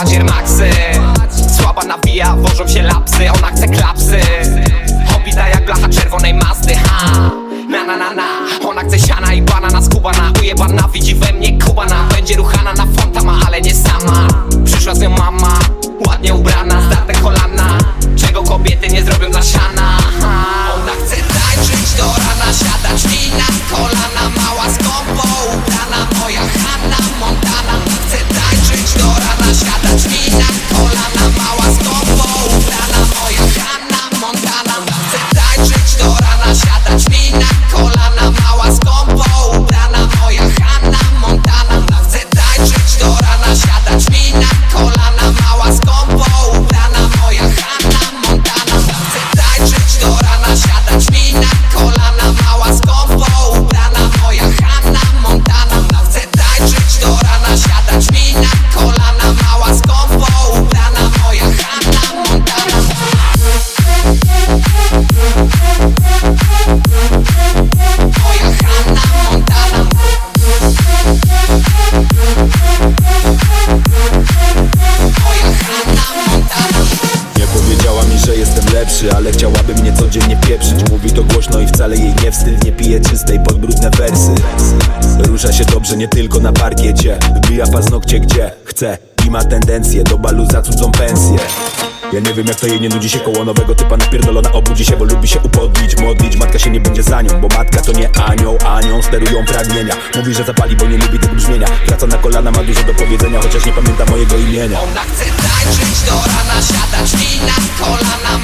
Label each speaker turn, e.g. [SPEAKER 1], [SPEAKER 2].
[SPEAKER 1] badzier maksy Słaba nawija, wożą się lapsy Ona chce klapsy. Hobita jak blacha czerwonej Mazdy Ha! Na na na na. Ona chce siana i banana
[SPEAKER 2] skubana Ujebana widzi we mnie kubana. Będzie ruchana na codziennie pieprzyć. Mówi to głośno i wcale jej nie wstyd. Nie pije czystej pod brudne wersy. Rusza się dobrze nie tylko na parkiecie. Wbija paznokcie gdzie chce I ma tendencję do balu za cudzą pensję. Ja nie wiem jak to jej nie nudzi się koło nowego typa. Napierdolona obudzi się, bo lubi się upodlić, modlić. Matka się nie będzie za nią, bo matka to nie anioł, anioł Sterują pragnienia, mówi, że zapali, bo nie lubi tego brzmienia. Wraca na kolana, ma dużo do powiedzenia, chociaż nie pamięta mojego imienia.
[SPEAKER 1] Ona chce tańczyć do rana, siadać mi na kolana